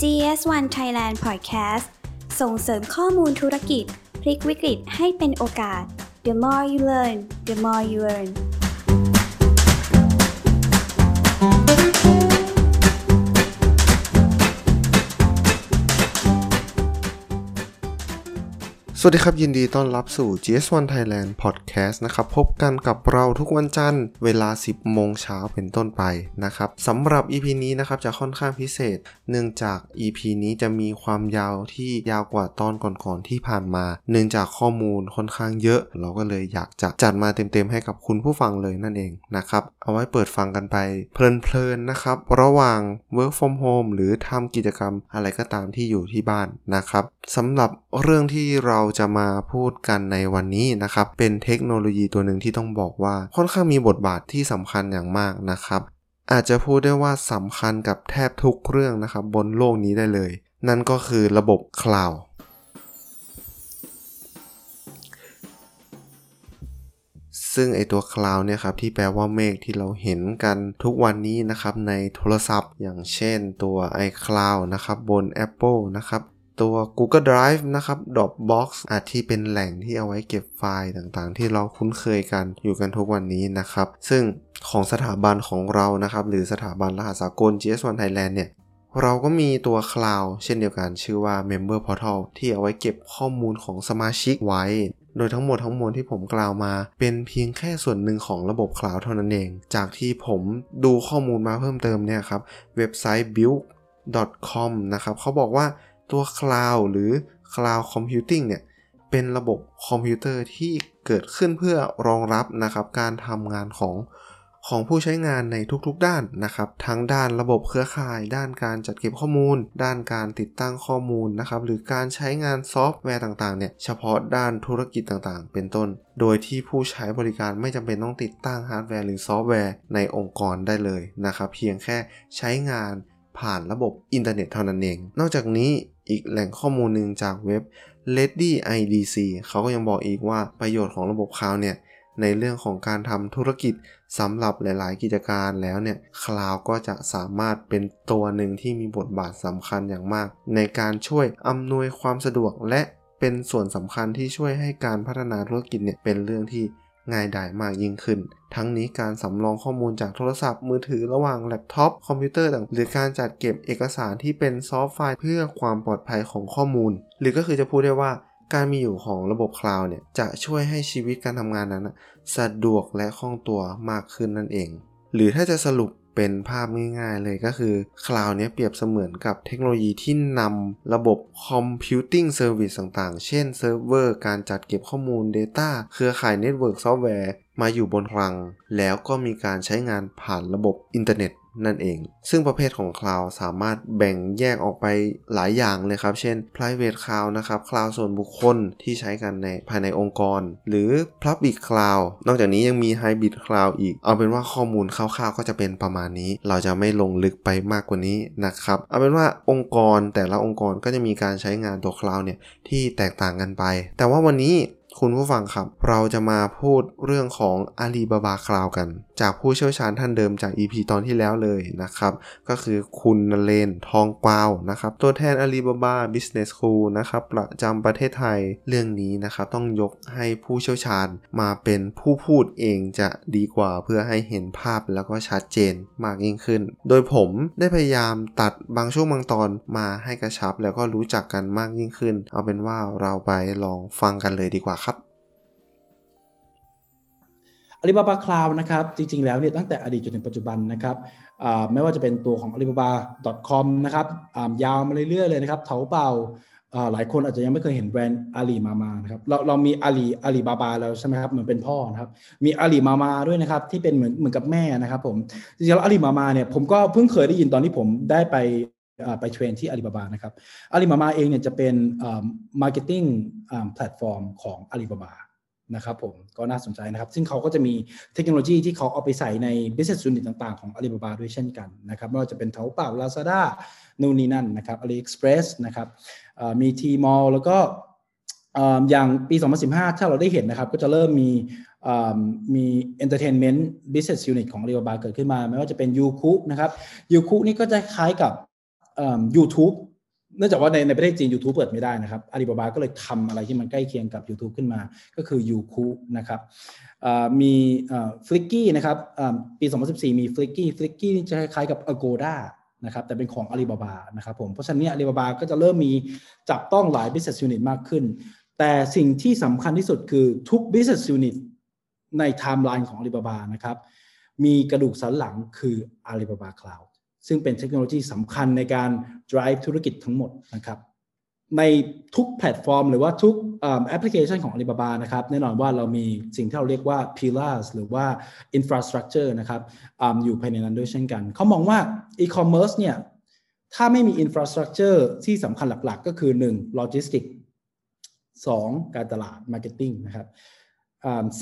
GS1 Thailand Podcast ส่งเสริมข้อมูลธุรกิจ พลิกวิกฤตให้เป็นโอกาส The more you learn the more you earn สวัสดีครับ ยินดีต้อนรับสู่ GS1 Thailand Podcast นะครับ พบกันกับเราทุกวันจันทร์เวลา 10 โมงเช้าเป็นต้นไปนะครับสำหรับ EP นี้นะครับจะค่อนข้างพิเศษ เนื่องจาก EP นี้จะมีความยาวที่ยาวกว่าตอนก่อนๆที่ผ่านมา เนื่องจากข้อมูลค่อนข้างเยอะ เราก็เลยอยากจะจัดมาเต็มๆให้กับคุณผู้ฟังเลยนั่นเองนะครับเอาไว้เปิดฟังกันไปเพลินๆนะครับระหว่าง work from home หรือทำกิจกรรมอะไรก็ตามที่อยู่ที่บ้านนะครับสำหรับเรื่องที่เราจะมาพูดกันในวันนี้นะครับ เป็นเทคโนโลยีตัวหนึ่งที่ต้องบอกว่าค่อนข้างมีบทบาทที่สำคัญอย่างมากนะครับ อาจจะพูดได้ว่าสำคัญกับแทบทุกเรื่องนะครับ บนโลกนี้ได้เลย นั่นก็คือระบบคลาวด์ซึ่งไอตัวคลาวด์เนี่ยครับที่แปลว่าเมฆที่เราเห็นกันทุกวันนี้นะครับในโทรศัพท์ อย่างเช่นตัว iCloud นะครับบน Apple นะครับ ตัว Google Drive นะครับ Dropbox อาจที่เป็นแหล่งที่เอาไว้เก็บไฟล์ต่างๆ ที่เราคุ้นเคยกันอยู่กันทุกวันนี้นะครับ ซึ่งของสถาบันของเรานะครับ หรือสถาบันรหัสสากล GS1 Thailand เนี่ยเราก็มีตัว Cloud เช่นเดียวกันชื่อว่า Member Portal ที่เอาไว้เก็บข้อมูลของสมาชิกไว้ โดยทั้งหมดทั้งมวลที่ผมกล่าวมา เป็นเพียงแค่ส่วนหนึ่งของระบบคลาวด์เท่านั้นเอง จากที่ผมดูข้อมูลมาเพิ่มเติมเนี่ยครับเว็บไซต์ build.com นะครับเขาบอกว่า ตัว Cloud หรือ Cloud Computing เนี่ยเป็นระบบคอมพิวเตอร์ที่เกิดขึ้นเพื่อรองรับนะครับการทำงานของของผู้ใช้งานในทุกๆด้านนะครับ ทั้งด้านระบบเครือข่าย ด้านการจัดเก็บข้อมูล ด้านการติดตั้งข้อมูลนะครับ หรือการใช้งานซอฟต์แวร์ต่างๆเนี่ยเฉพาะด้านธุรกิจต่างๆ เป็นต้น โดยที่ผู้ใช้บริการไม่จำเป็นต้องติดตั้งฮาร์ดแวร์หรือซอฟต์แวร์ในองค์กรได้เลยนะครับ เพียงแค่ใช้งานผ่านระบบอินเทอร์เน็ตเท่านั้นเอง นอกจากนี้ อีกแหล่งข้อมูลหนึ่งจากเว็บ Ready IDC เขาก็ยังบอกอีกว่าประโยชน์ของระบบคลาวด์เนี่ยในเรื่องของการทำธุรกิจสำหรับหลาย ๆ กิจการแล้วเนี่ยคลาวด์ก็จะสามารถเป็นตัวหนึ่งที่มีบทบาทสำคัญอย่างมาก ในการช่วยอำนวยความสะดวกและเป็นส่วนสำคัญที่ช่วยให้การพัฒนาธุรกิจเนี่ยเป็นเรื่องที่ ง่ายดายมากยิ่งขึ้น ทั้งนี้การสำรองข้อมูลจากโทรศัพท์มือถือระหว่างแล็ปท็อปคอมพิวเตอร์ต่างหรือการจัดเก็บเอกสารที่เป็น soft file เพื่อความปลอดภัยของข้อมูล หรือก็คือจะพูดได้ว่าการมีอยู่ของระบบคลาวด์เนี่ยจะช่วยให้ชีวิตการทำงานนั้น สะดวกและคล่องตัวมากขึ้นนั่นเอง หรือถ้าจะสรุป เป็นภาพง่ายๆเลยก็คือคลาวด์เนี้ยเปรียบเสมือนกับเทคโนโลยีที่นำระบบ computing service ต่างๆ เช่นเซิร์ฟเวอร์การจัดเก็บข้อมูล Data เครือข่าย network ซอฟต์แวร์มาอยู่บนคลาวด์ แล้วก็มีการใช้งานผ่านระบบอินเทอร์เน็ต นั่นเอง ซึ่งประเภทของ Cloud สามารถแบ่งแยกออกไปหลายอย่างเลยครับ เช่น private cloud นะครับ cloud ส่วนบุคคลที่ใช้กันในภายในองค์กร หรือ public cloud นอกจากนี้ยังมี hybrid cloud อีก เอาเป็นว่าข้อมูลคร่าวๆ ก็จะเป็นประมาณนี้ เราจะไม่ลงลึกไปมากกว่านี้นะครับ เอาเป็นว่าองค์กรแต่ละองค์กรก็จะมีการใช้งานตัว cloud เนี่ยที่แตกต่างกันไป แต่ว่าวันนี้คุณผู้ฟังครับ เราจะมาพูดเรื่องของ Alibaba Cloud กัน จากผู้เชี่ยวชาญท่านเดิมจาก EP ตอนที่แล้วเลยนะครับ ก็คือคุณนเลนทองกวาวนะครับ ตัวแทน Alibaba Business School นะครับประจำประเทศไทยเรื่องนี้นะครับต้องยกให้ผู้เชี่ยวชาญมาเป็นผู้พูดเองจะดีกว่าเพื่อให้เห็นภาพแล้วก็ชัดเจนมากยิ่งขึ้น โดยผมได้พยายามตัดบางช่วงบางตอนมาให้กระชับแล้วก็รู้จักกันมากยิ่งขึ้น เอาเป็นว่าเราไปลองฟังกันเลยดีกว่าครับ Alibaba Cloud นะครับ จริงๆ แล้วเนี่ยตั้งแต่อดีตจนถึงปัจจุบันนะครับไม่ว่าจะเป็นตัวของ alibaba.com นะครับยาวมาเรื่อยๆเลยนะครับเถาเป่าหลายคนอาจจะยังไม่เคยเห็นแบรนด์อาลีมามานะครับเราเรามีอาลีอาลีบาบาแล้วใช่ไหมครับเหมือนเป็นพ่อนะครับมีอาลีมามาด้วยนะครับที่เป็นเหมือนเหมือนกับแม่นะครับผมจริงๆแล้วอาลีมามาเนี่ยผมก็เพิ่งเคยได้ยินตอนที่ผมได้ไปไป train ที่อาลีบาบานะครับอาลีมามาเองเนี่ยจะเป็น marketing platform ของอาลีบาบา นะครับผมก็น่าสนใจนะครับ ซึ่งเขาก็จะมีเทคโนโลยีที่เขาเอาไปใส่ใน business unit ต่างๆ ของ Alibaba ด้วยเช่นกันนะครับไม่ว่าจะเป็นเถาเป่า Lazada นู่นนี่นั่นนะครับ AliExpress นะครับมี Tmall แล้วก็อย่างปี 2015 ถ้าเราได้เห็นนะครับ ก็จะเริ่มมีมี entertainment business unit ของ Alibaba เกิดขึ้นมา ไม่ว่าจะเป็น Youku นะครับ Youku นี่ก็จะคล้ายกับ YouTube เนื่องจากว่าในในประเทศจีน YouTube เปิดไม่ได้นะครับอาลีบาบาก็เลยทำอะไรที่มันใกล้เคียงกับ YouTube ขึ้นมา ก็คือ y o u k u นะครับมี Fliggy นะครับปี 2014 มี Fliggy Fliggy นี่จะคล้ายๆกับ Agoda นะครับแต่เป็นของอาลีบาบานะครับผมเพราะฉะนั้นอาลีบาบาก็จะเริ่มมีจับต้องหลาย business unit มากขึ้น แต่สิ่งที่สำคัญที่สุดคือทุก business unit ในไทม์ไลน์ของอาลีบาบานะครับมีกระดูกสันหลังคืออาลีบาบาคลาวด์ ซึ่งเป็นเทคโนโลยีสำคัญในการ drive ธุรกิจทั้งหมดนะครับในทุกแพลตฟอร์ม หรือว่าทุกแอปพลิเคชันของ Alibaba นะครับแน่นอนว่าเรามีสิ่งที่เราเรียกว่า pillars หรือว่า infrastructure นะครับอยู่ภายในนั้นด้วยเช่นกัน เขามองว่า e-commerce เนี่ยถ้าไม่มี infrastructure ที่สำคัญหลักๆ ก็คือ 1. logistics 2. การตลาด marketing นะครับ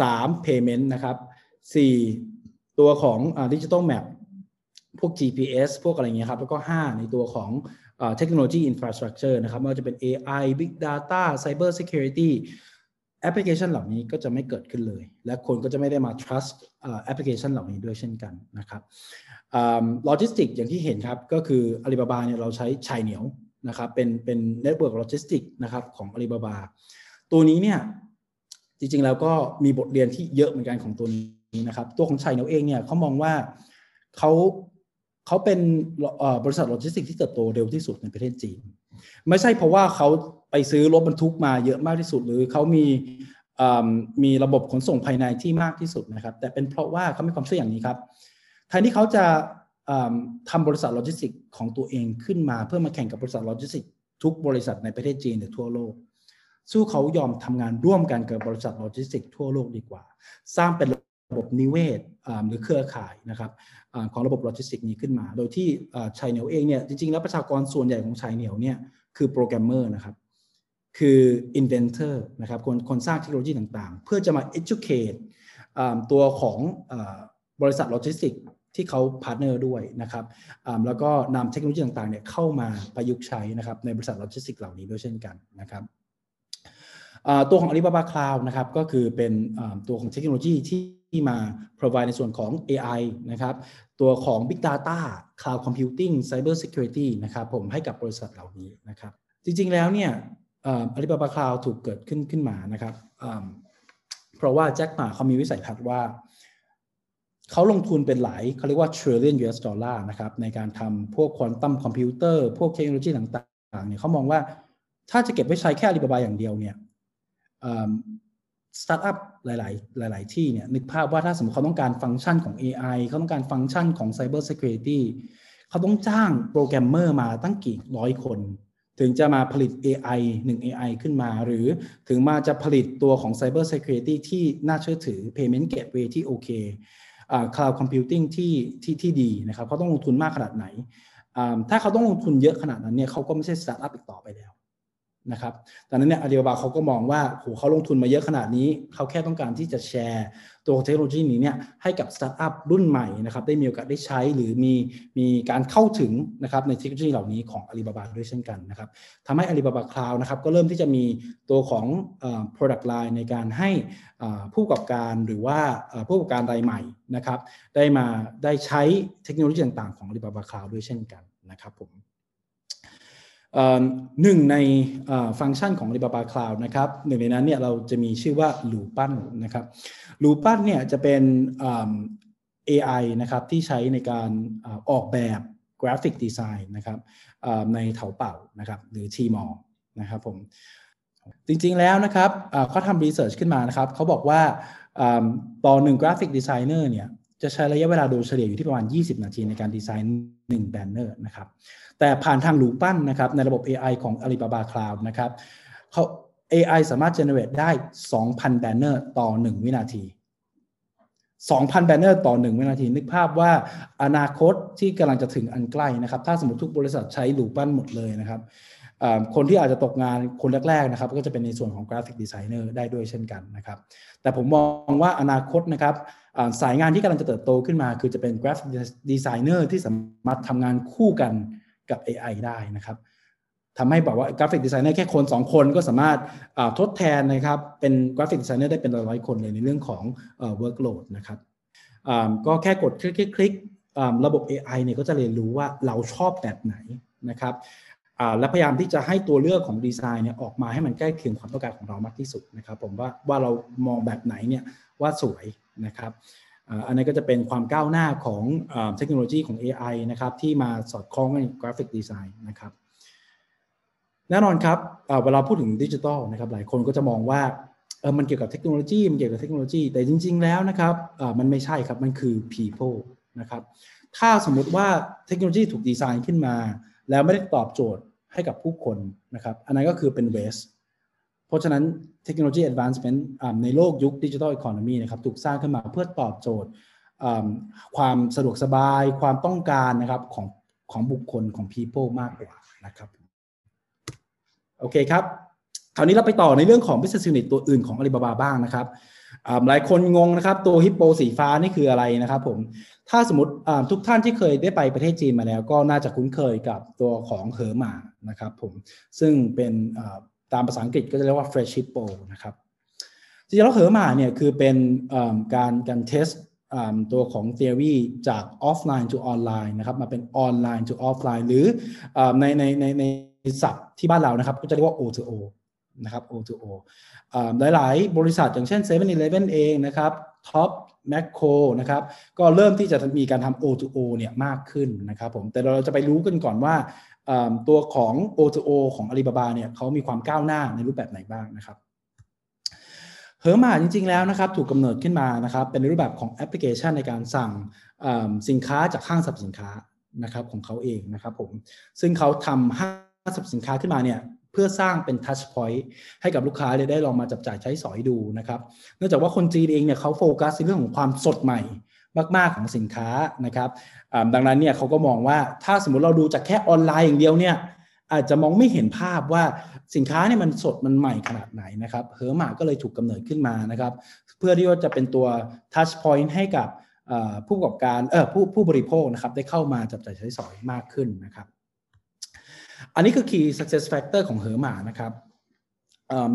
สาม payment นะครับ 4. ตัวของ digital map พวก GPS พวกอะไรเงี้ยครับแล้วก็ 5 ในตัวของเทคโนโลยี infrastructure นะครับไม่ว่าจะเป็น AI Big Data Cyber Security แอปพลิเคชันเหล่านี้ก็จะไม่เกิดขึ้นเลย และคนก็จะไม่ได้มา trust แอปพลิเคชันเหล่านี้ด้วยเช่นกันนะครับโลจิสติกอย่างที่เห็นครับก็คืออาลีบาบาเนี่ยเราใช้ Cainiaoนะครับเป็นเป็น network โลจิสติกนะครับของอาลีบาบาตัวนี้เนี่ยจริงๆแล้วก็มีบทเรียนที่เยอะเหมือนกันของตัวนี้นะครับ ตัวของ Cainiao เองเนี่ยเขามองว่าเขา เขาเป็นบริษัทโลจิสติกที่เติบโตเร็วที่สุดในประเทศจีน ไม่ใช่เพราะว่าเขาไปซื้อรถบรรทุกมาเยอะมากที่สุด หรือเขามีมีระบบขนส่งภายในที่มากที่สุดนะครับ แต่เป็นเพราะว่าเขามีความเชื่ออย่างนี้ครับแทนที่เขาจะทำบริษัทโลจิสติกของตัวเองขึ้นมา เพื่อมาแข่งกับบริษัทโลจิสติกทุกบริษัทในประเทศจีนหรือทั่วโลก สู้เขายอมทำงานร่วมกันกับบริษัทโลจิสติกทั่วโลกดีกว่า สร้างเป็น ระบบนิเวศหรือเครือข่ายนะครับของระบบโลจิสติกนี้ขึ้นมา โดยที่ Cainiao เองเนี่ยจริงๆแล้วประชากรส่วนใหญ่ของ Cainiao เนี่ยคือโปรแกรมเมอร์นะครับคือ inventor นะครับคนคนสร้างเทคโนโลยีต่างๆ เพื่อจะมา educate ตัวของบริษัทโลจิสติกที่เขา partner ด้วยนะครับแล้วก็นำเทคโนโลยีต่างๆเนี่ยเข้ามาประยุกต์ใช้นะครับในบริษัทโลจิสติกเหล่านี้ด้วยเช่นกันนะครับตัวของ Alibaba Cloud นะครับก็คือเป็นตัวของเทคโนโลยีที่ มา provide ในส่วนของ AI นะครับ ตัวของ Big Data Cloud Computing Cyber Security นะครับผมให้กับบริษัทเหล่านี้นะครับ จริงๆแล้วเนี่ย Alibaba Cloud ถูกเกิดขึ้นขึ้นมานะครับ เพราะว่าแจ็คหม่าเขามีวิสัยทัศน์ว่า เขาลงทุนเป็นหลายเขาเรียกว่า trillion US dollar นะครับในการทำพวกควอนตัมคอมพิวเตอร์ พวกเทคโนโลยีต่างๆเนี่ยเขามองว่าถ้าจะเก็บไว้ใช้แค่ Alibaba อย่างเดียวเนี่ย สตาร์ทอัพหลาย ๆ หลาย ๆ ที่เนี่ยนึกภาพว่าถ้าสมมติเขาต้องการฟังก์ชันของ AI เขาต้องการฟังก์ชันของ Cyber Security เขาต้องจ้างโปรแกรมเมอร์มาตั้งกี่ร้อยคน ถึงจะมาผลิต AI 1 AI ขึ้นมา หรือถึงมาจะผลิตตัวของ Cyber Security ที่น่าเชื่อถือ Payment Gateway ที่โอเค Cloud Computing ที่ที่ที่ดีนะครับเขาต้องลงทุนมากขนาดไหน ถ้าเขาต้องลงทุนเยอะขนาดนั้นเนี่ยเขาก็ไม่ใช่สตาร์ทอัพอีกต่อไปแล้ว นะครับตอนนั้นเนี่ยอาลีบาบาเขาก็มองว่าโหเขาลงทุนมาเยอะขนาดนี้ เขาแค่ต้องการที่จะแชร์ตัวเทคโนโลยีนี้เนี่ยให้กับสตาร์ทอัพรุ่นใหม่นะครับได้มีโอกาสได้ใช้หรือมีมีการเข้าถึงนะครับในเทคโนโลยีเหล่านี้ของอาลีบาบาด้วยเช่นกันนะครับทำให้อาลีบาบาคลาวนะครับก็เริ่มที่จะมีตัวของ product line ในการให้ผู้ประกอบการหรือว่าผู้ประกอบการรายใหม่นะครับได้มาได้ใช้เทคโนโลยีต่างๆของอาลีบาบาคลาวด้วยเช่นกันนะครับผม หนึ่งในฟังก์ชันของ Alibaba Cloud นะครับหนึ่งในนั้นเนี่ยเราจะมีชื่อว่าหลูปั้นนะครับหลูปั้นเนี่ยจะเป็น AI นะครับที่ใช้ในการออกแบบกราฟิกดีไซน์นะครับในเถาเป่านะครับหรือ Tmall นะครับผมจริงๆแล้วนะครับเขาทำ research ขึ้นมานะครับเขาบอกว่าต่อหนึ่งกราฟิกดีไซเนอร์เนี่ย จะใช้ระยะเวลาโดยเฉลี่ยอยู่ที่ประมาณ 20 นาทีในการดีไซน์ 1 banner นะครับ แต่ผ่านทางหลูปั้นนะครับในระบบ AI ของ Alibaba Cloud นะครับเขา AI สามารถ generate ได้ 2,000 banner ต่อ 1 วินาที 2,000 banner ต่อ 1 วินาที นึกภาพว่าอนาคตที่กำลังจะถึงอันใกล้นะครับ ถ้าสมมติทุกบริษัทใช้หลูปั้นหมดเลยนะครับคนที่อาจจะตกงานคนแรกๆนะครับ ก็จะเป็นในส่วนของกราฟิกดีไซเนอร์ได้ด้วยเช่นกันนะครับ แต่ผมมองว่าอนาคตนะครับ สายงานที่กำลังจะเติบโตขึ้นมาคือจะเป็นกราฟิกดีไซเนอร์ที่สามารถทำงานคู่กันกับ AI ได้นะครับทำให้บอกว่ากราฟิกดีไซเนอร์แค่คน 2 คนก็สามารถทดแทนนะครับเป็นกราฟิกดีไซเนอร์ได้เป็นร้อยคนเลยในเรื่องของ workload นะครับก็แค่กดคลิกคลิกระบบ AI เนี่ยก็จะเรียนรู้ว่าเราชอบแบบไหนนะครับและพยายามที่จะให้ตัวเลือกของดีไซน์เนี่ยออกมาให้มันใกล้เคียงความต้องการของเรามากที่สุดนะครับ ผมว่าว่าเรามองแบบไหนเนี่ยว่าสวย นะครับอันนี้ก็จะเป็นความก้าวหน้าของเทคโนโลยีของ AI นะครับที่มาสอดคล้องกับกราฟิกดีไซน์นะครับแน่นอนครับเวลาพูดถึงดิจิทัลนะครับหลายคนก็จะมองว่าเออมันเกี่ยวกับเทคโนโลยีมันเกี่ยวกับเทคโนโลยี แต่จริง ๆ แล้วนะครับมันไม่ใช่ครับมันคือ people นะครับถ้าสมมุติว่าเทคโนโลยีถูกดีไซน์ขึ้นมา แล้วไม่ได้ตอบโจทย์ให้กับผู้คนนะครับอันนั้นก็คือเป็น waste เพราะฉะนั้นเทคโนโลยี advancement ในโลกยุคดิจิทัลอีโคโนมีนะครับถูกสร้างขึ้นมาเพื่อตอบโจทย์ความสะดวกสบายความต้องการนะครับของของบุคคลของ people มากกว่านะครับโอเคครับ คราวนี้เราไปต่อในเรื่องของ business unit ตัวอื่นของ Alibaba บ้างนะครับหลายคนงงนะครับ ตัวฮิปโปสีฟ้านี่คืออะไรนะครับผม ถ้าสมมติทุกท่านที่เคยได้ไปประเทศจีนมาแล้ว ก็น่าจะคุ้นเคยกับตัวของเหอหมานะครับผมซึ่งเป็น ตามภาษาอังกฤษก็จะเรียกว่า fresh hippo นะครับจริงๆแล้วเหอหมาเนี่ยคือเป็นการการเทสตัวของ theory จาก offline to online นะครับมาเป็น online to offline หรือในในในในศัพท์ที่บ้านเรานะครับ ก็จะเรียกว่า O2O นะครับ O2O หลายๆ บริษัทอย่างเช่น7 e เ e ่ e เองนะครับท็อปแมคโครนะครับก็เริ่มที่จะมีการทำ O2O เนี่ยมากขึ้นนะครับผมแต่เราจะไปรู้กันก่อนว่า ตัวของ O2O ของ Alibaba เนี่ยเขามีความก้าวหน้าในรูปแบบไหนบ้างนะครับเฮอร์มาจริงๆแล้วนะครับถูกกำเนิดขึ้นมานะครับเป็นรูปแบบของแอปพลิเคชันในการสั่งสินค้าจากห้างสรรพสินค้านะครับของเขาเองนะครับผมซึ่งเขาทำห้างสรรพสินค้าขึ้นมาเนี่ยเพื่อสร้างเป็น touchpoint ให้กับลูกค้าได้ลองมาจับจ่ายใช้สอยดูนะครับเนื่องจากว่าคนจีนเองเนี่ยเขาโฟกัสในเรื่องของความสดใหม่ มากๆของสินค้านะครับดังนั้นเนี่ยเขาก็มองว่าถ้าสมมติเราดูจากแค่ออนไลน์อย่างเดียวเนี่ยอาจจะมองไม่เห็นภาพว่าสินค้าเนี่ยมันสดมันใหม่ขนาดไหนนะครับเฮอร์มาก็เลยถูกกำเนิดขึ้นมานะครับ เพื่อที่ว่าจะเป็นตัว touchpoint ให้กับผู้ประกอบการเออผู้ผู้บริโภคนะครับได้เข้ามาจับจ่ายใช้สอยมากขึ้นนะครับ อันนี้คือ key success factor ของเฮอร์มานะครับ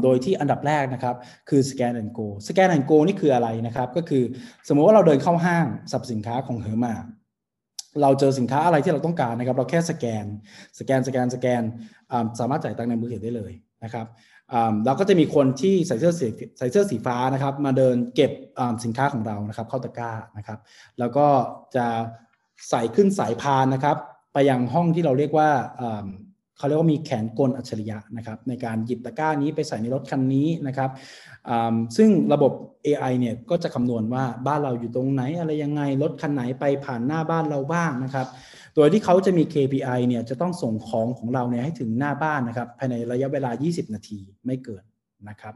โดยที่อันดับแรกนะครับคือ scan and go scan and go นี่คืออะไรนะครับ ก็คือสมมติว่าเราเดินเข้าห้างสรรพสินค้าของเฮอร์มาเราเจอสินค้าอะไรที่เราต้องการนะครับ เราแค่สแกน สแกนสแกนสแกนสามารถจ่ายตังค์ในมือถือได้เลยนะครับเราก็จะมีคนที่ใส่เสื้อสีใส่เสื้อสีฟ้านะครับ มาเดินเก็บสินค้าของเรานะครับ เข้าตะกร้านะครับ แล้วก็จะใส่ขึ้นสายพานนะครับ ไปยังห้องที่เราเรียกว่า เขาเรียกว่ามีแขนกลอัจฉริยะนะครับในการหยิบตะกร้านี้ไปใส่ในรถคันนี้นะครับซึ่งระบบ AI เนี่ยก็จะคำนวณว่าบ้านเราอยู่ตรงไหนอะไรยังไงรถคันไหนไปผ่านหน้าบ้านเราบ้างนะครับ โดยที่เขาจะมี KPI เนี่ยจะต้องส่งของของเราเนี่ยให้ถึงหน้าบ้านนะครับภายในระยะเวลา 20 นาทีไม่เกินนะครับ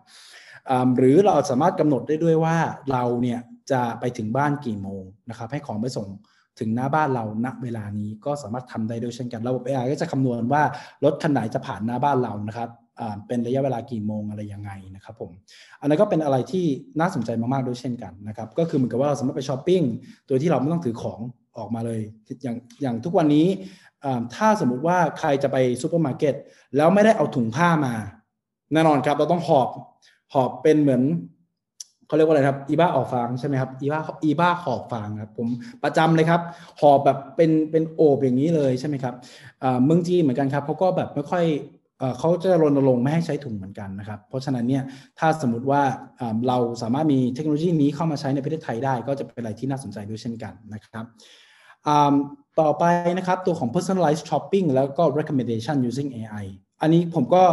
หรือเราสามารถกำหนดได้ด้วยว่าเราเนี่ยจะไปถึงบ้านกี่โมงนะครับให้ของไปส่ง ถึงหน้าบ้านเราณเวลานี้ก็สามารถทำได้ด้วยเช่นกันระบบ AI ก็จะคำนวณว่ารถคันไหนจะผ่านหน้าบ้านเรานะครับเป็นระยะเวลากี่โมงอะไรยังไงนะครับผม อันนั้นก็เป็นอะไรที่น่าสนใจมากๆด้วยเช่นกันนะครับ ก็คือเหมือนกับว่าเราสามารถไปช้อปปิ้งโดยที่เราไม่ต้องถือของออกมาเลย อย่างอย่างทุกวันนี้ถ้าสมมุติว่าใครจะไปซูเปอร์มาร์เก็ตแล้วไม่ได้เอาถุงผ้ามา แน่นอนครับเราต้องหอบหอบเป็นเหมือน เขาเรียกว่าอะไรครับอีบ้าหอบฟางใช่ไหมครับอีบ้าอีบ้าหอบฟางครับผมประจำเลยครับหอบแบบเป็นเป็นโอบอย่างนี้เลยใช่ไหมครับเมืองจีนเหมือนกันครับเขาก็แบบไม่ค่อยเขาจะรณรงค์ไม่ให้ใช้ถุงเหมือนกันนะครับ เพราะฉะนั้นเนี่ยถ้าสมมติว่าเราสามารถมีเทคโนโลยีนี้เข้ามาใช้ในประเทศไทยได้ ก็จะเป็นอะไรที่น่าสนใจด้วยเช่นกันนะครับต่อไปนะครับตัวของ personalized shopping แล้วก็ recommendation using AI อันนี้ผมก็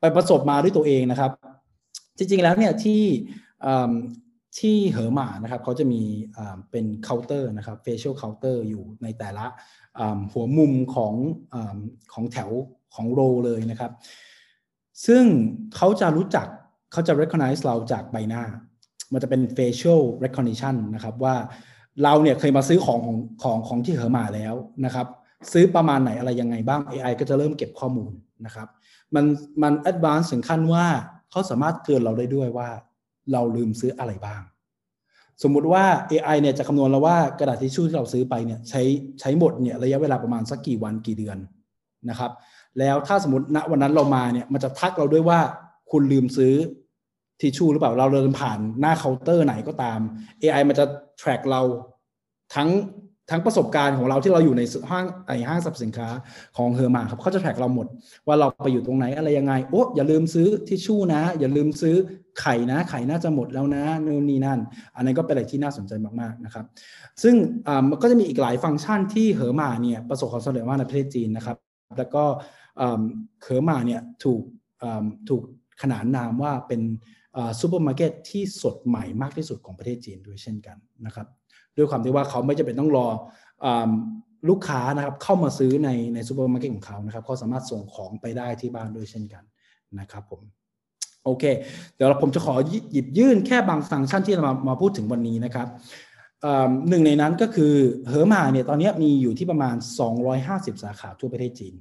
ไปประสบมาด้วยตัวเองนะครับ จริงๆแล้วเนี่ยที่ ที่เหอหมานะครับเขาจะมีเป็นเคาน์เตอร์นะครับ facial counter อยู่ในแต่ละหัวมุมของของแถวของโรเลยนะครับ ซึ่งเขาจะรู้จักเขาจะ recognize เราจากใบหน้า มันจะเป็น facial recognition นะครับว่าเราเนี่ยเคยมาซื้อของของของของที่เหอหมาแล้วนะครับ ซื้อประมาณไหนอะไรยังไงบ้าง AI ก็จะเริ่มเก็บข้อมูลนะครับ มันมัน advance ถึงขั้นว่าเขาสามารถเตือนเราได้ด้วยว่า เราลืมซื้ออะไรบ้าง สมมุติว่า AI เนี่ยจะคำนวณแล้วว่ากระดาษทิชชู่ที่เราซื้อไปเนี่ยใช้ใช้หมดเนี่ยระยะเวลาประมาณสักกี่วันกี่เดือนนะครับ แล้วถ้าสมมติณวันนั้นเรามาเนี่ยมันจะทักเราด้วยว่าคุณลืมซื้อทิชชู่หรือเปล่าเราเดินผ่านหน้าเคาน์เตอร์ไหนก็ตาม AI มันจะ track เราทั้ง ทั้งประสบการณ์ของเราที่เราอยู่ในห้างไอห้างสรรพสินค้าของเฮอร์มาครับเขาจะแทร็กเราหมด ว่าเราไปอยู่ตรงไหนอะไรยังไงโอ้อย่าลืมซื้อทิชชู่นะ อย่าลืมซื้อไข่นะ ไข่น่าจะหมดแล้วนะนู่นนี่นั่น อันนั้นก็เป็นอะไรที่น่าสนใจมากๆนะครับ ซึ่งมันก็จะมีอีกหลายฟังก์ชันที่เฮอร์มาเนี่ยประสบความสำเร็จมากในประเทศจีนนะครับ แล้วก็เฮอร์มาเนี่ยถูกถูกขนานนามว่าเป็นซูเปอร์มาร์เก็ตที่สดใหม่มากที่สุดของประเทศจีนด้วยเช่นกันนะครับ ด้วยความที่ว่าเขาไม่จำเป็นต้องรอลูกค้านะครับเข้ามาซื้อในในซูเปอร์มาร์เก็ตของเขานะครับเขาสามารถส่งของไปได้ที่บ้านด้วยเช่นกันนะครับผมโอเค เดี๋ยวผมจะขอหยิบยื่นแค่บางฟังก์ชันที่เรามามาพูดถึงวันนี้นะครับหนึ่งในนั้นก็คือเฮอร์มาเนี่ยตอนนี้มีอยู่ที่ประมาณ 250 สาขาทั่วประเทศจีน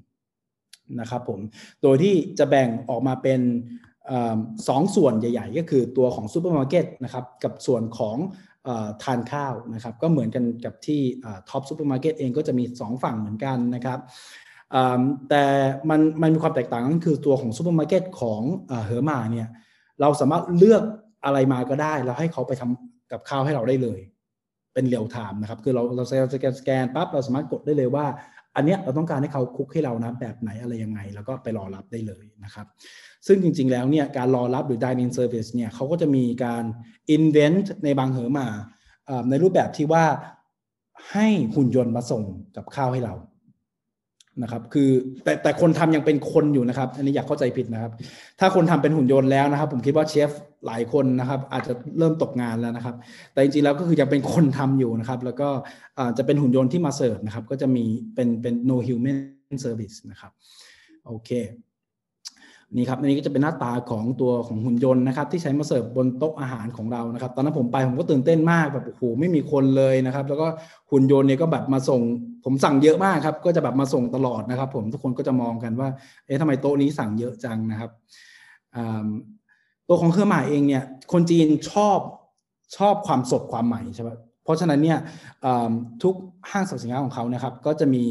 นะครับผมโดยที่จะแบ่งออกมาเป็นสองส่วนใหญ่ ๆ ก็คือตัวของซูเปอร์มาร์เก็ตนะครับกับส่วนของ ทานข้าวนะครับก็เหมือนกันกับที่ท็อปซูเปอร์มาร์เก็ตเองก็จะมี 2 ฝั่งเหมือนกันนะครับแต่มันมันมีความแตกต่างก็คือตัวของซูเปอร์มาร์เก็ตของเหอหม่าเนี่ยเราสามารถเลือกอะไรมาก็ได้ แล้วให้เขาไปทำกับข้าวให้เราได้เลย เป็น real time นะครับคือเราเรา scan scan ปั๊บเราสามารถกดได้เลยว่า อันเนี้ยเราต้องการให้เขา cook ให้เรานะแบบไหนอะไรยังไง แล้วก็ไปรอรับได้เลยนะครับ ซึ่งจริงๆแล้วเนี่ยการรอรับหรือ dining service เนี่ยเขาก็จะมีการ invent ในบางเหอหม่าในรูปแบบที่ว่าให้หุ่นยนต์มาส่งกับข้าวให้เรานะครับคือแต่แต่คนทำยังเป็นคนอยู่นะครับ อันนี้อยากเข้าใจผิดนะครับ ถ้าคนทำเป็นหุ่นยนต์แล้วนะครับ ผมคิดว่าเชฟ หลายคนนะครับ อาจจะเริ่มตกงานแล้วนะครับ แต่จริงๆแล้วก็คือยังเป็นคนทำอยู่นะครับ แล้วก็จะเป็นหุ่นยนต์ที่มาเสิร์ฟนะครับ ก็จะมีเป็นเป็น no human service นะครับโอเคนี่ครับอันนี้ก็จะเป็นหน้าตาของตัวของหุ่นยนต์นะครับ ที่ใช้มาเสิร์ฟบนโต๊ะอาหารของเรานะครับ ตอนนั้นผมไปผมก็ตื่นเต้นมากแบบโอ้โหไม่มีคนเลยนะครับ แล้วก็หุ่นยนต์เนี่ยก็แบบมาส่ง ผมสั่งเยอะมากครับ ก็จะแบบมาส่งตลอดนะครับ ผมทุกคนก็จะมองกันว่า เอ๊ะทำไมโต๊ะนี้สั่งเยอะจังนะครับ ตัวของเครื่องหมายเองเนี่ยคนจีนชอบชอบความสดความใหม่ใช่ไหมเพราะฉะนั้นเนี่ยทุกห้างสรรพสินค้าของเขานะครับก็จะมี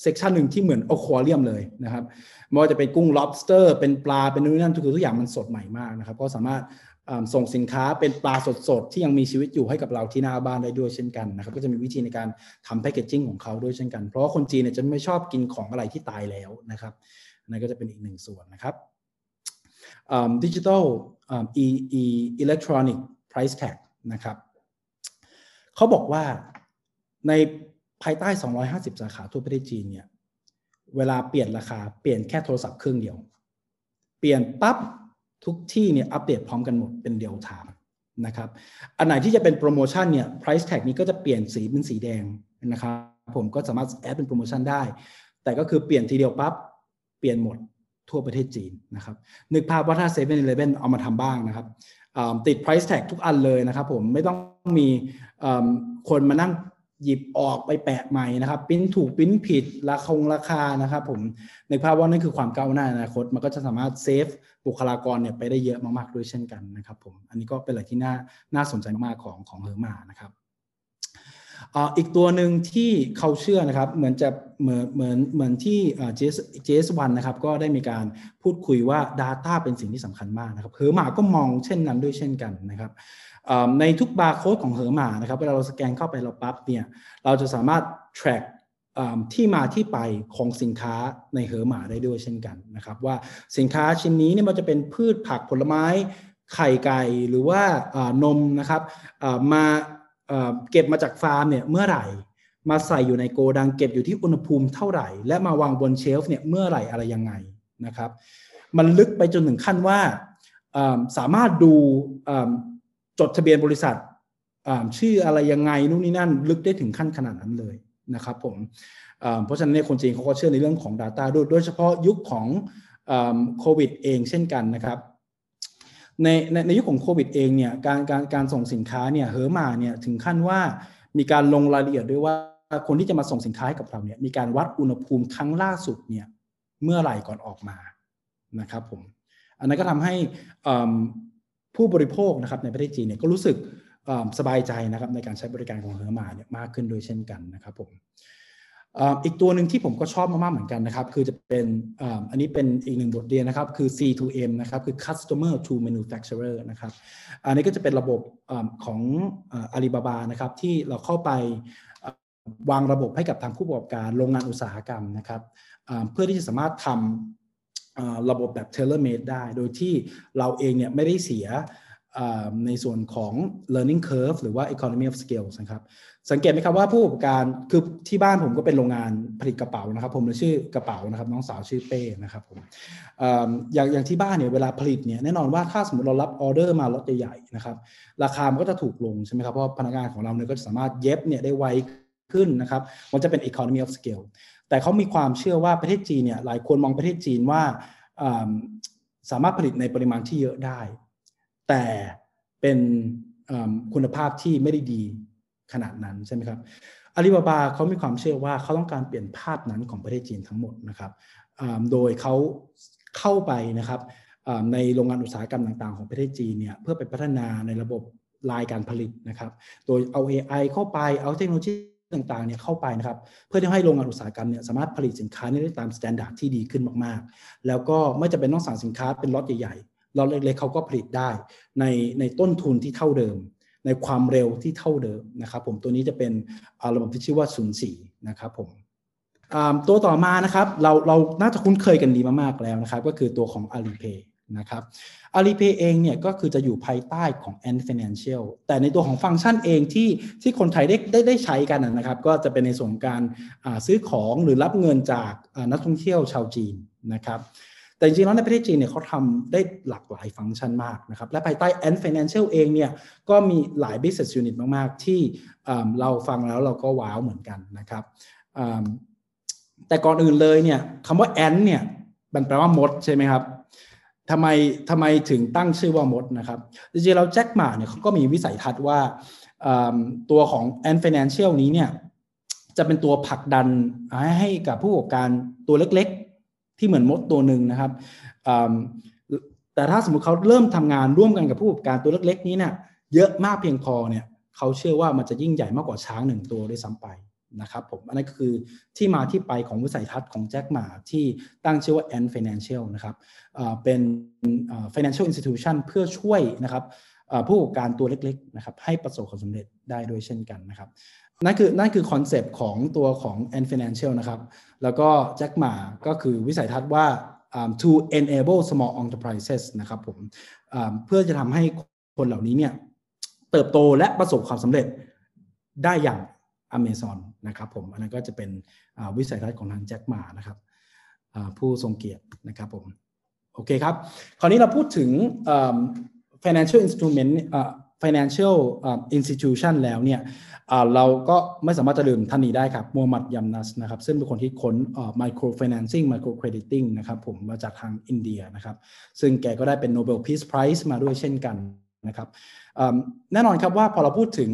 เซกชันหนึ่งที่เหมือนอควาเรียมเลยนะครับไม่ว่าจะเป็นกุ้ง lobster เป็นปลาเป็นนู่นนั่นทุกทุกอย่างมันสดใหม่มากนะครับก็สามารถส่งสินค้าเป็นปลาสดๆ ที่ยังมีชีวิตอยู่ให้กับเราที่หน้าบ้านได้ด้วยเช่นกันนะครับก็จะมีวิธีในการทำแพคเกจจิ้งของเขาด้วยเช่นกัน เพราะว่าคนจีนเนี่ยจะไม่ชอบกินของอะไรที่ตายแล้วนะครับนั่นก็จะเป็นอีกหนึ่งส่วนนะครับ ดิจิทัลอีอิเล็กทรอนิกส์ไพรซ์แท็กนะครับเขาบอกว่าในภายใต้ 250 สาขาทั่วประเทศจีนเนี่ยเวลาเปลี่ยนราคาเปลี่ยนแค่โทรศัพท์เครื่องเดียว เปลี่ยนปั๊บทุกที่เนี่ยอัปเดตพร้อมกันหมดเป็น real time นะครับอันไหนที่จะเป็นโปรโมชั่นเนี่ย price tag นี้ก็จะเปลี่ยนสีเป็นสีแดงนะครับผมก็สามารถ add เป็นโปรโมชั่นได้ แต่ก็คือเปลี่ยนทีเดียวปั๊บเปลี่ยนหมด ทั่วประเทศจีนนะครับนึกภาพว่าถ้า7 e เ e ่ e อเอามาทำบ้างนะครับติด price tag ทุกอันเลยนะครับผมไม่ต้องมีคนมานั่งหยิบออกไปแปะใหม่นะครับปิ้นถูกปิ้นผิดราคงราคานะครับผมในภาพว่านั่นคือความก้าวหน้าอนาคต มันก็จะสามารถ save บุคลากรเนี่ยไปได้เยอะมากๆด้วยเช่นกันนะครับผมอันนี้ก็เป็นอะไรที่น่าน่าสนใจมากของของเหอหม่านะครับ อีกตัวหนึ่งที่เขาเชื่อนะครับเหมือนจะเหมือนเหมือนเหมือนที่ JS JS1 นะครับก็ได้มีการพูดคุยว่า Data เป็นสิ่งที่สำคัญมากนะครับเหอหม่าก็มองเช่นนั้นด้วยเช่นกันนะครับในทุกบาร์โค้ดของเหอหม่านะครับเวลาเราสแกนเข้าไปเราปั๊บเนี่ยเราจะสามารถ track ที่มาที่ไปของสินค้าในเฮอร์มาได้ด้วยเช่นกันนะครับว่าสินค้าชิ้นนี้เนี่ยมันจะเป็นพืชผักผลไม้ไข่ไก่หรือว่านมนะครับมา เก็บมาจากฟาร์มเนี่ยเมื่อไหร่ มาใส่อยู่ในโกดังเก็บอยู่ที่อุณหภูมิเท่าไหร่ และมาวางบนเชลฟ์เนี่ยเมื่อไหร่อะไรยังไงนะครับ มันลึกไปจนถึงขั้นว่าสามารถดูจดทะเบียนบริษัทชื่ออะไรยังไงนู่นนี่นั่น ลึกได้ถึงขั้นขนาดนั้นเลยนะครับผมเพราะฉะนั้นเนี่ยคนจีนเขาก็เชื่อในเรื่องของ Data ด้วยโดยเฉพาะยุคของโควิดเองเช่นกันนะครับ ในในในยุคของโควิดเองเนี่ยการการการส่งสินค้าเนี่ยเฮอมาเนี่ยถึงขั้นว่ามีการลงรายละเอียดด้วยว่าคนที่จะมาส่งสินค้าให้กับเราเนี่ยมีการวัดอุณหภูมิครั้งล่าสุดเนี่ยเมื่อไหร่ก่อนออกมานะครับผมอันนั้นก็ทำให้ผู้บริโภคนะครับในประเทศจีนเนี่ยก็รู้สึกสบายใจนะครับในการใช้บริการของเฮอร์มาเนี่ยมากขึ้นโดยเช่นกันนะครับผม อีกตัวหนึ่งที่ผมก็ชอบมากๆเหมือนกันนะครับ คือจะเป็นอันนี้เป็นอีกหนึ่งบทเรียนนะครับ คือ C2M นะครับ คือ Customer to Manufacturer นะครับ อันนี้ก็จะเป็นระบบของอาลีบาบานะครับ ที่เราเข้าไปวางระบบให้กับทางผู้ประกอบการโรงงานอุตสาหกรรมนะครับ เพื่อที่จะสามารถทำระบบแบบ tailor made ได้ โดยที่เราเองเนี่ยไม่ได้เสีย ในส่วนของ learning curve หรือว่า economy of scale นะครับ สังเกตไหมครับว่าผู้ประกอบการคือที่บ้านผมก็เป็นโรงงานผลิตกระเป๋านะครับ ผมชื่อกระเป๋านะครับ น้องสาวชื่อเป้นะครับผมอย่างอย่างที่บ้านเนี่ยเวลาผลิตเนี่ยแน่นอนว่าถ้าสมมติเรารับออเดอร์มาล็อตใหญ่ๆนะครับ ราคามันก็จะถูกลงใช่ไหมครับเพราะพนักงานของเราเนี่ยก็สามารถเย็บเนี่ยได้ไวขึ้นนะครับ มันจะเป็น economy of scale แต่เขามีความเชื่อว่าประเทศจีนเนี่ยหลายคนมองประเทศจีนว่าสามารถผลิตในปริมาณที่เยอะได้ แต่เป็นคุณภาพที่ไม่ได้ดีขนาดนั้นใช่ไหมครับอาลีบาบาเขามีความเชื่อว่าเขาต้องการเปลี่ยนภาพนั้นของประเทศจีนทั้งหมดนะครับโดยเขาเข้าไปนะครับในโรงงานอุตสาหกรรมต่างๆ ของประเทศจีนเนี่ยเพื่อไปพัฒนาในระบบลายการผลิตนะครับ โดยเอา AI เข้าไปเอาเทคโนโลยีต่างๆเนี่ยเข้าไปนะครับ เพื่อที่ให้โรงงานอุตสาหกรรมเนี่ยสามารถผลิตสินค้าได้ตามมาตรฐานที่ดีขึ้นมากๆ แล้วก็ไม่จะเป็นต้องสั่งสินค้าเป็นล็อตใหญ่ๆ ล็อตเล็กๆเขาก็ผลิตได้ในในต้นทุนที่เท่าเดิม ในความเร็วที่เท่าเดิมนะครับผมตัวนี้จะเป็นระบบที่ชื่อว่า0 4นะครับผมตัวต่อมานะครับเราเราน่าจะคุ้นเคยกันดีมากๆแล้วนะครับ ก็คือตัวของ Alipay นะครับ Alipay เองเนี่ยก็คือจะอยู่ภายใต้ของ Ant Financial แต่ในตัวของฟังก์ชันเองที่ที่คนไทยได้ได้ได้ใช้กันนะครับ ก็จะเป็นในส่วนการซื้อของหรือรับเงินจากนักท่องเที่ยวชาวจีนนะครับ แต่จริงๆแล้วในประเทศจีนเนี่ยเขาทำได้หลากหลายฟังก์ชันมากนะครับ และภายใต้ Ant Financial เองเนี่ยก็มีหลาย business unit มากๆ ที่เราฟังแล้วเราก็ว้าวเหมือนกันนะครับแต่ก่อนอื่นเลยเนี่ยคำว่า Ant เนี่ยมันแปลว่ามดใช่ไหมครับทำไมทำไมถึงตั้งชื่อว่ามดนะครับจริงๆเราแจ็คหมาเนี่ยเขาก็มีวิสัยทัศน์ว่าตัวของ Ant Financial นี้เนี่ยจะเป็นตัวผลักดันให้กับผู้ประกอบการตัวเล็ก ที่เหมือนมดตัวหนึ่งนะครับแต่ถ้าสมมติเขาเริ่มทำงานร่วมกันกับผู้ประกอบการตัวเล็กๆนี้เนี่ยเยอะมากเพียงพอเนี่ยเขาเชื่อว่ามันจะยิ่งใหญ่มากกว่าช้างหนึ่งตัวด้วยซ้ำไปนะครับผมอันนั้นคือที่มาที่ไปของวิสัยทัศน์ของแจ็คหม่าที่ตั้งชื่อว่า Ant Financial นะครับเป็น financial institution เพื่อช่วยนะครับผู้ประกอบการตัวเล็กๆนะครับให้ประสบความสำเร็จได้ด้วยเช่นกันนะครับ นั่นคือนั่นคือ concept ของตัวของ Ant Financial นะครับ แล้วก็แจ็คหม่าก็คือวิสัยทัศน์ว่า to enable small enterprises นะครับผมเพื่อจะทำให้คนเหล่านี้เนี่ยเติบโตและประสบความสำเร็จได้อย่าง Amazon นะครับผม อันนั้นก็จะเป็นวิสัยทัศน์ของทางแจ็คหมานะครับผู้ทรงเกียรตินะครับผม โอเคครับ คราวนี้เราพูดถึง financial instrument financial institution แล้วเนี่ยเราก็ไม่สามารถจะลืมท่านนี้ได้ครับมูฮัมหมัดยัมนัสนะครับซึ่งเป็นคนที่ค้น micro financing micro crediting นะครับผมมาจากทางอินเดียนะครับซึ่งแกก็ได้เป็น Nobel Peace Prize มาด้วยเช่นกันนะครับแน่นอนครับว่าพอเราพูดถึง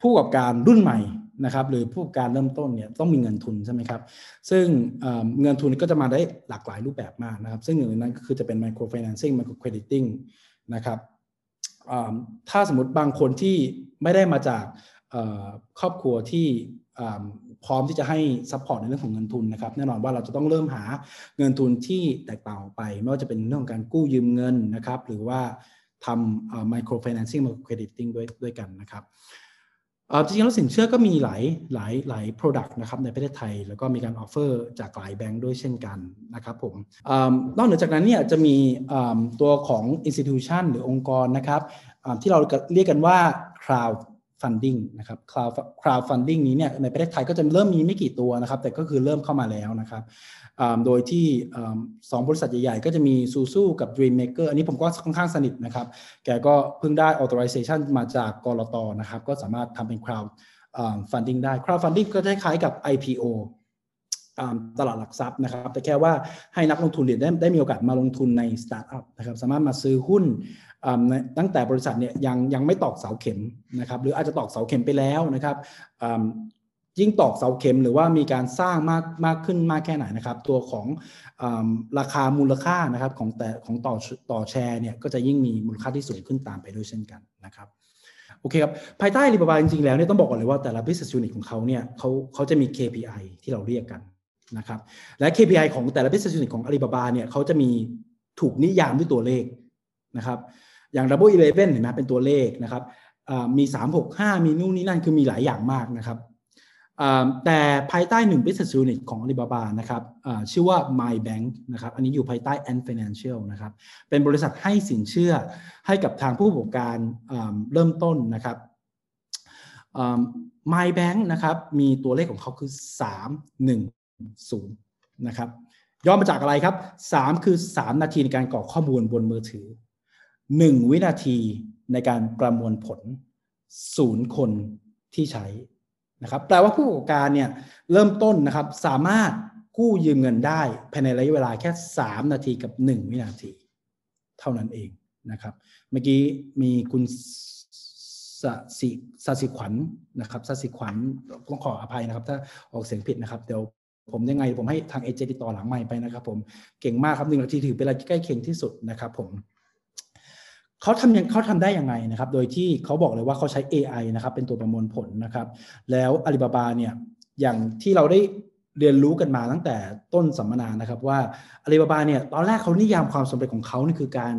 ผู้ประกอบการรุ่นใหม่นะครับหรือผู้ประกอบการเริ่มต้นเนี่ยต้องมีเงินทุนใช่ไหมครับ ซึ่งเงินทุนก็จะมาได้หลากหลายรูปแบบมากนะครับ ซึ่งหนึ่งในนั้นก็คือจะเป็น micro financing micro crediting นะครับ ถ้าสมมติบางคนที่ไม่ได้มาจากครอบครัวที่พร้อมที่จะให้support ในเรื่องของเงินทุนนะครับแน่นอนว่าเราจะต้องเริ่มหาเงินทุนที่แตกต่างออกไป ไม่ว่าจะเป็นเรื่องของการกู้ยืมเงินนะครับ หรือว่าทำ micro financing micro crediting ด้วยด้วยกันนะครับ จริงๆแล้วสินเชื่อก็มีหลายหลายหลาย product นะครับในประเทศไทย แล้วก็มีการ offer จากหลายแบงก์ด้วยเช่นกันนะครับผม นอกเหนือจากนั้นเนี่ยจะมีตัวของ institution หรือองค์กรนะครับที่เราเรียกกันว่า cloud funding นะครับ crowd crowd funding นี้เนี่ยในประเทศไทยก็จะเริ่มมีไม่กี่ตัวนะครับ แต่ก็คือเริ่มเข้ามาแล้วนะครับ โดยที่สองบริษัทใหญ่ๆ ก็จะมีซูซูกับ Dreammaker อันนี้ผมก็ค่อนข้างสนิทนะครับ แกก็เพิ่งได้ authorization มาจากกรตนะครับ ก็สามารถทำเป็น crowd funding ได้ crowd funding ก็คล้ายๆกับ IPO ตลาดหลักทรัพย์นะครับ แต่แค่ว่าให้นักลงทุนเได้ได้มีโอกาสมาลงทุนในสตาร์ทอัพนะครับ สามารถมาซื้อหุ้น ตั้งแต่บริษัทเนี่ยยังยังไม่ตอกเสาเข็มนะครับหรืออาจจะตอกเสาเข็มไปแล้วนะครับยิ่งตอกเสาเข็มหรือว่ามีการสร้างมากมากขึ้นมากแค่ไหนนะครับ ตัวของอราคามูลค่านะครับของแต่ของต่อต่อแชร์เนี่ยก็จะยิ่งมีมูลค่าที่สูงขึ้นตามไปด้วยเช่นกันนะครับโอเคครับภายใต้รีบาบาจริงๆแล้วเนี่ยต้องบอกก่อนเลยว่าแต่ละ business unit ของเขาเนี่ยเขาเขาจะมี KPI ที่เราเรียกกันนะครับและ KPI ของแต่ละ business unit ของอาลีบาบาเนี่ยเขาจะมีถูกนิยามด้วยตัวเลขนะครับ อย่าง Double Eleven เห็นไหมเป็นตัวเลขนะครับมี 365 มีนู่นนี่นั่นคือมีหลายอย่างมากนะครับแต่ภายใต้หนึ่ง business unit ของ Alibaba นะครับชื่อว่า My Bank นะครับอันนี้อยู่ภายใต้ Ant Financial นะครับเป็นบริษัทให้สินเชื่อให้กับทางผู้ประกอบการเริ่มต้นนะครับ My Bank นะครับมีตัวเลขของเขาคือ 310 นะครับย่อมาจากอะไรครับ 3 คือ 3 นาทีในการกรอกข้อมูลบนมือถือ 1 วินาทีในการประมวลผลศูนย์คนที่ใช้นะครับแปลว่าผู้ประกอบการเนี่ยเริ่มต้นนะครับสามารถกู้ยืมเงินได้ภายในระยะเวลาแค่ 3 นาทีกับ 1 วินาที เท่านั้นเองนะครับ เมื่อกี้มีคุณสสิสสิขวัญนนะครับสสิขวัญต้องขออภัยนะครับ ถ้าออกเสียงผิดนะครับเดี๋ยวผมยังไง ผมให้ทางเอเจติดต่อหลังใหม่ไปนะครับ ผมเก่งมากครับหนึ่งนาทีถือเป็นอะไรใกล้เคียงที่สุดนะครับ ผม เขาทำยังเขาทำได้ยังไงนะครับ โดยที่เขาบอกเลยว่าเขาใช้ AI นะครับ เป็นตัวประมวลผลนะครับ แล้วอาลีบาบาเนี่ยอย่างที่เราได้เรียนรู้กันมาตั้งแต่ต้นสัมมนานะครับว่าอาลีบาบาเนี่ยตอนแรกเขานิยามความสำเร็จของเขานี่คือการ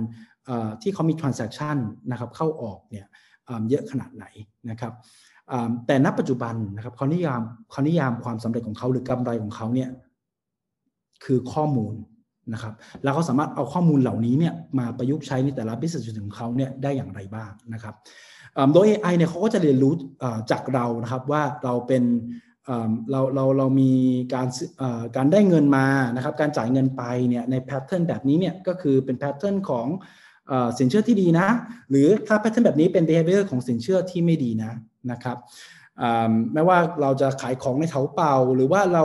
ที่เขามี transaction นะครับเข้าออกเนี่ยเยอะขนาดไหนนะครับแต่ณปัจจุบันนะครับเขานิยามเขานิยามความสำเร็จของเขาหรือกำไรของเขาเนี่ยคือข้อมูล นะครับแล้วเขาสามารถเอาข้อมูลเหล่านี้เนี่ยมาประยุกต์ใช้ในแต่ละ business ของเขาเนี่ยได้อย่างไรบ้างนะครับโดย AI เนี่ยเขาก็จะเรียนรู้จากเรานะครับว่าเราเป็นเราเราเรามีการการได้เงินมานะครับการจ่ายเงินไปเนี่ยใน pattern แบบนี้เนี่ยก็คือเป็น pattern ของสินเชื่อที่ดีนะ หรือถ้า pattern แบบนี้เป็น behavior ของสินเชื่อที่ไม่ดีนะนะครับ ไม่ว่าเราจะขายของในเถาเป่า หรือว่าเรา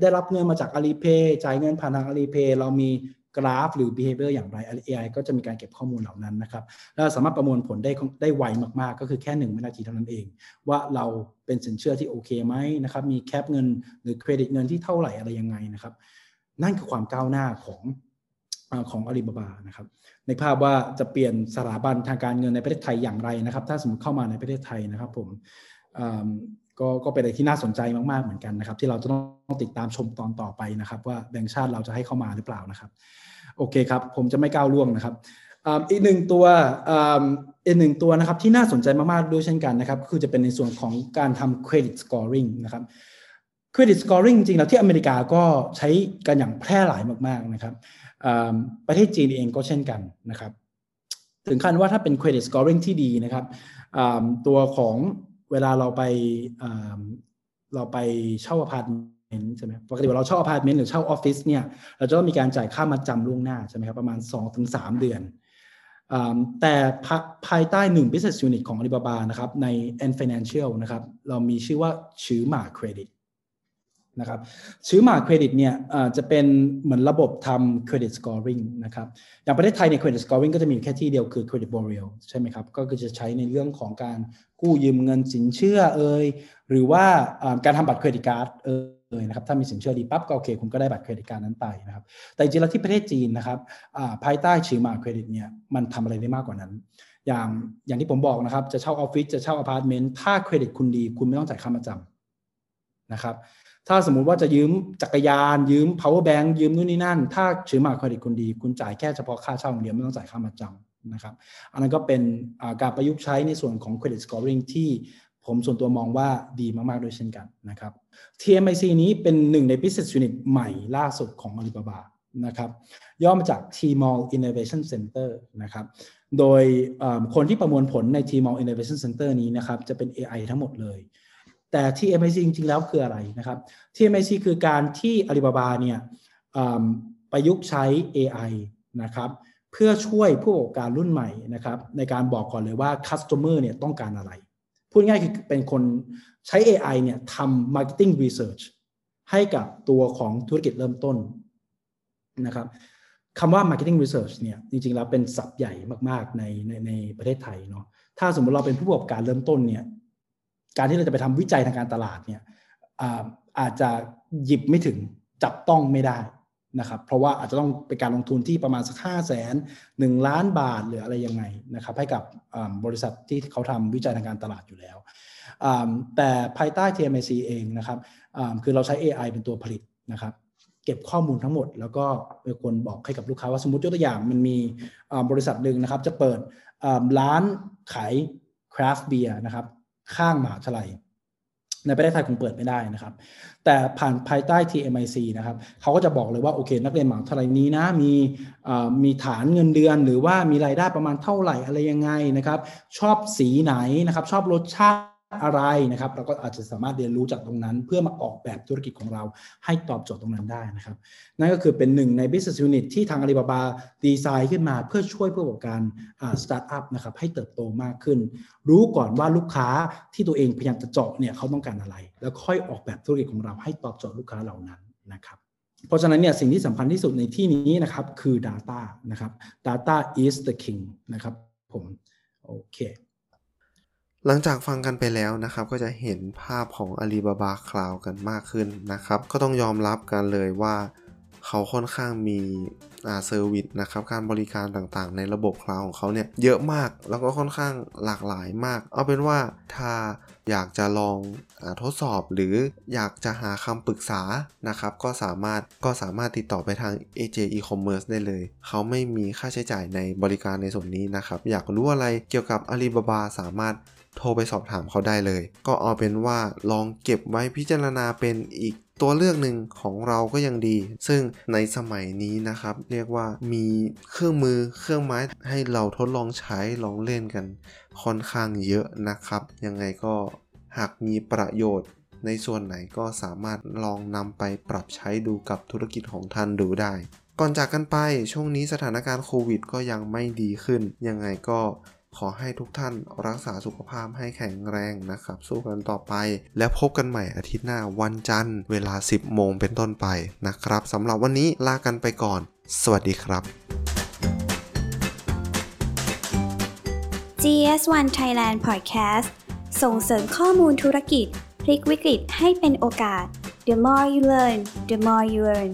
ได้รับเงินมาจาก Alipay จ่ายเงินผ่านทาง Alipay เรามีกราฟหรือ behavior อย่างไร AI ก็จะมีการเก็บข้อมูลเหล่านั้นนะครับแล้วสามารถประมวลผลได้ได้ไวมากๆ ก็คือแค่หนึ่งวินาทีเท่านั้นเอง ว่าเราเป็นสินเชื่อที่โอเคไหมนะครับมีแคปเงินหรือเครดิตเงินที่เท่าไหร่อะไรยังไงนะครับนั่นคือความก้าวหน้าของของอาลีบาบานะครับในภาพว่าจะเปลี่ยนสถาบันทางการเงินในประเทศไทยอย่างไรนะครับ ถ้าสมมติเข้ามาในประเทศไทยนะครับผม ก็ก็เป็นอะไรที่น่าสนใจมากๆเหมือนกันนะครับ ที่เราจะต้องติดตามชมตอนต่อไปนะครับ ว่าแบงค์ชาติเราจะให้เข้ามาหรือเปล่านะครับ โอเคครับ ผมจะไม่ก้าวล่วงนะครับอีกหนึ่งตัวอีกหนึ่งตัวนะครับที่น่าสนใจมากๆด้วยเช่นกันนะครับ คือจะเป็นในส่วนของการทำ credit scoring นะครับ credit scoring จริงแล้วที่อเมริกาก็ใช้กันอย่างแพร่หลายมากๆนะครับประเทศจีนเองก็เช่นกันนะครับ ถึงขั้นว่าถ้าเป็น credit scoring ที่ดีนะครับตัวของ เวลาเราไปเราไปเช่าอพาร์ตเมนต์ใช่ไหมปกติเราเช่าอพาร์ตเมนต์หรือเช่าออฟฟิศเนี่ยเราจะต้องมีการจ่ายค่ามัดจำล่วงหน้าใช่ไหมครับประมาณ 2-3 เดือนแต่ภายใต้หนึ่ง business unit ของ Alibaba นะครับใน Ant Financial นะครับเรามีชื่อว่าจือหมาเครดิต นะครับจือหมาเครดิตเนี่ยจะเป็นเหมือนระบบทำ credit scoring นะครับอย่างประเทศไทยเนี่ย credit scoring ก็จะมีแค่ที่เดียวคือเครดิตบริเวลใช่ไหมครับ ก็คือจะใช้ในเรื่องของการกู้ยืมเงินสินเชื่อเอ่ยหรือว่าการทำบัตร credit card เอ่ยนะครับถ้ามีสินเชื่อดีปั๊บก็โอเค คุณก็ได้บัตร credit card นั้นไปนะครับแต่จริงๆแล้วที่ประเทศจีนนะครับภายใต้จือหมาเครดิตเนี่ยมันทำอะไรได้มากกว่านั้นอย่างอย่างที่ผมบอกนะครับจะเช่าออฟฟิศจะเช่าอพาร์ตเมนต์ถ้าเครดิตคุณดี คุณไม่ต้องจ่ายค่ามัดจำนะครับ ถ้าสมมุติว่าจะยืมจักรยาน ยืม power bank ยืมนู่นนี่นั่น ถ้าจือหมาเครดิตคุณดี คุณจ่ายแค่เฉพาะค่าเช่าอย่างเดียวไม่ต้องจ่ายค่ามัดจำนะครับ อันนั้นก็เป็นการประยุกต์ใช้ในส่วนของ credit scoring ที่ผมส่วนตัวมองว่าดีมาก ๆ ด้วยเช่นกันนะครับ TMIC นี้เป็นหนึ่งใน business unit ใหม่ล่าสุดของ Alibaba นะครับย่อมาจาก Tmall Innovation Center นะครับโดยคนที่ประมวลผลใน Tmall Innovation Center นี้นะครับจะเป็น AI ทั้งหมดเลย แต่ TMIC จริงๆแล้วคืออะไรนะครับ TMIC คือการที่ Alibaba เนี่ยประยุกต์ใช้ AI นะครับเพื่อช่วยผู้ประกอบการรุ่นใหม่นะครับในการบอกก่อนเลยว่า Customer เนี่ยต้องการอะไร พูดง่ายคือเป็นคนใช้ AI เนี่ยทำ Marketing Research ให้กับตัวของธุรกิจเริ่มต้นนะครับคำว่า Marketing Research เนี่ยจริงๆแล้วเป็นศัพท์ใหญ่มากๆในในในประเทศไทยเนาะถ้าสมมติเราเป็นผู้ประกอบการเริ่มต้นเนี่ย การที่เราจะไปทำวิจัยทางการตลาดเนี่ยอาจจะหยิบไม่ถึงจับต้องไม่ได้นะครับ เพราะว่าอาจจะต้องเป็นการลงทุนที่ประมาณสักห้าแสนหนึ่งล้านบาทหรืออะไรยังไงนะครับให้กับบริษัทที่เขาทำวิจัยทางการตลาดอยู่แล้ว แต่ภายใต้ TMC เองนะครับคือเราใช้ AI เป็นตัวผลิตนะครับเก็บข้อมูลทั้งหมด แล้วก็เป็นคนบอกให้กับลูกค้าว่าสมมติยกตัวอย่างมันมีบริษัทหนึ่งนะครับจะเปิดร้านขาย craft beer นะครับ ข้างมหาวิทยาลัย ในประเทศไทยคงเปิดไม่ได้นะครับ แต่ผ่านภายใต้ TMIC นะครับเขาก็จะบอกเลยว่าโอเค นักเรียนมหาวิทยาลัยนี้นะมีมีฐานเงินเดือน หรือว่ามีรายได้ประมาณเท่าไหร่อะไรยังไงนะครับ ชอบสีไหนนะครับ ชอบรสชาติ อะไรนะครับ เราก็อาจจะสามารถเรียนรู้จากตรงนั้น เพื่อมาออกแบบธุรกิจของเราให้ตอบโจทย์ตรงนั้นได้นะครับ นั่นก็คือเป็นหนึ่งใน business unit ที่ทาง Alibaba design ขึ้นมาเพื่อช่วยผู้ประกอบการสตาร์ทอัพนะครับให้เติบโตมากขึ้น รู้ก่อนว่าลูกค้าที่ตัวเองพยายามจะเจาะเนี่ยเขาต้องการอะไร แล้วค่อยออกแบบธุรกิจของเราให้ตอบโจทย์ลูกค้าเหล่านั้นนะครับเพราะฉะนั้นเนี่ยสิ่งที่สำคัญที่สุดในที่นี้นะครับคือ data นะครับ data is the king นะครับผมโอเค หลังจากฟังกันไปแล้วนะครับก็จะเห็นภาพของ Alibaba Cloud กันมากขึ้นนะครับ ก็ต้องยอมรับกันเลยว่าเขาค่อนข้างมีอ่า service นะครับการบริการต่างๆ ในระบบ cloud ของเขาเนี่ยเยอะมากแล้วก็ค่อนข้างหลากหลายมาก เอาเป็นว่าถ้าอยากจะลองอทดสอบหรืออยากจะหาคำปรึกษานะครับก็สามารถก็สามารถติดต่อไปทาง AJ e-commerce ได้เลย เขาไม่มีค่าใช้จ่ายในบริการในส่วนนี้นะครับ อยากรู้อะไรเกี่ยวกับ Alibaba สามารถ โทรไปสอบถามเขาได้เลย ก็เอาเป็นว่าลองเก็บไว้พิจารณาเป็นอีกตัวเลือกหนึ่งของเราก็ยังดี ซึ่งในสมัยนี้นะครับ เรียกว่ามีเครื่องมือเครื่องไม้ให้เราทดลองใช้ลองเล่นกัน ค่อนข้างเยอะนะครับ ยังไงก็หากมีประโยชน์ในส่วนไหนก็สามารถลองนำไปปรับใช้ดูกับธุรกิจของท่านดูได้ ก่อนจากกันไปช่วงนี้สถานการณ์โควิดก็ยังไม่ดีขึ้น ยังไงก็ ขอให้ทุกท่านรักษาสุขภาพให้แข็งแรงนะครับ สู้กันต่อไป และพบกันใหม่อาทิตย์หน้าวันจันทร์ เวลา 10 โมงเป็นต้นไปนะครับสำหรับวันนี้ลากันไปก่อน สวัสดีครับ GS1 Thailand Podcast ส่งเสริมข้อมูลธุรกิจ พลิกวิกฤตให้เป็นโอกาส The more you learn the more you earn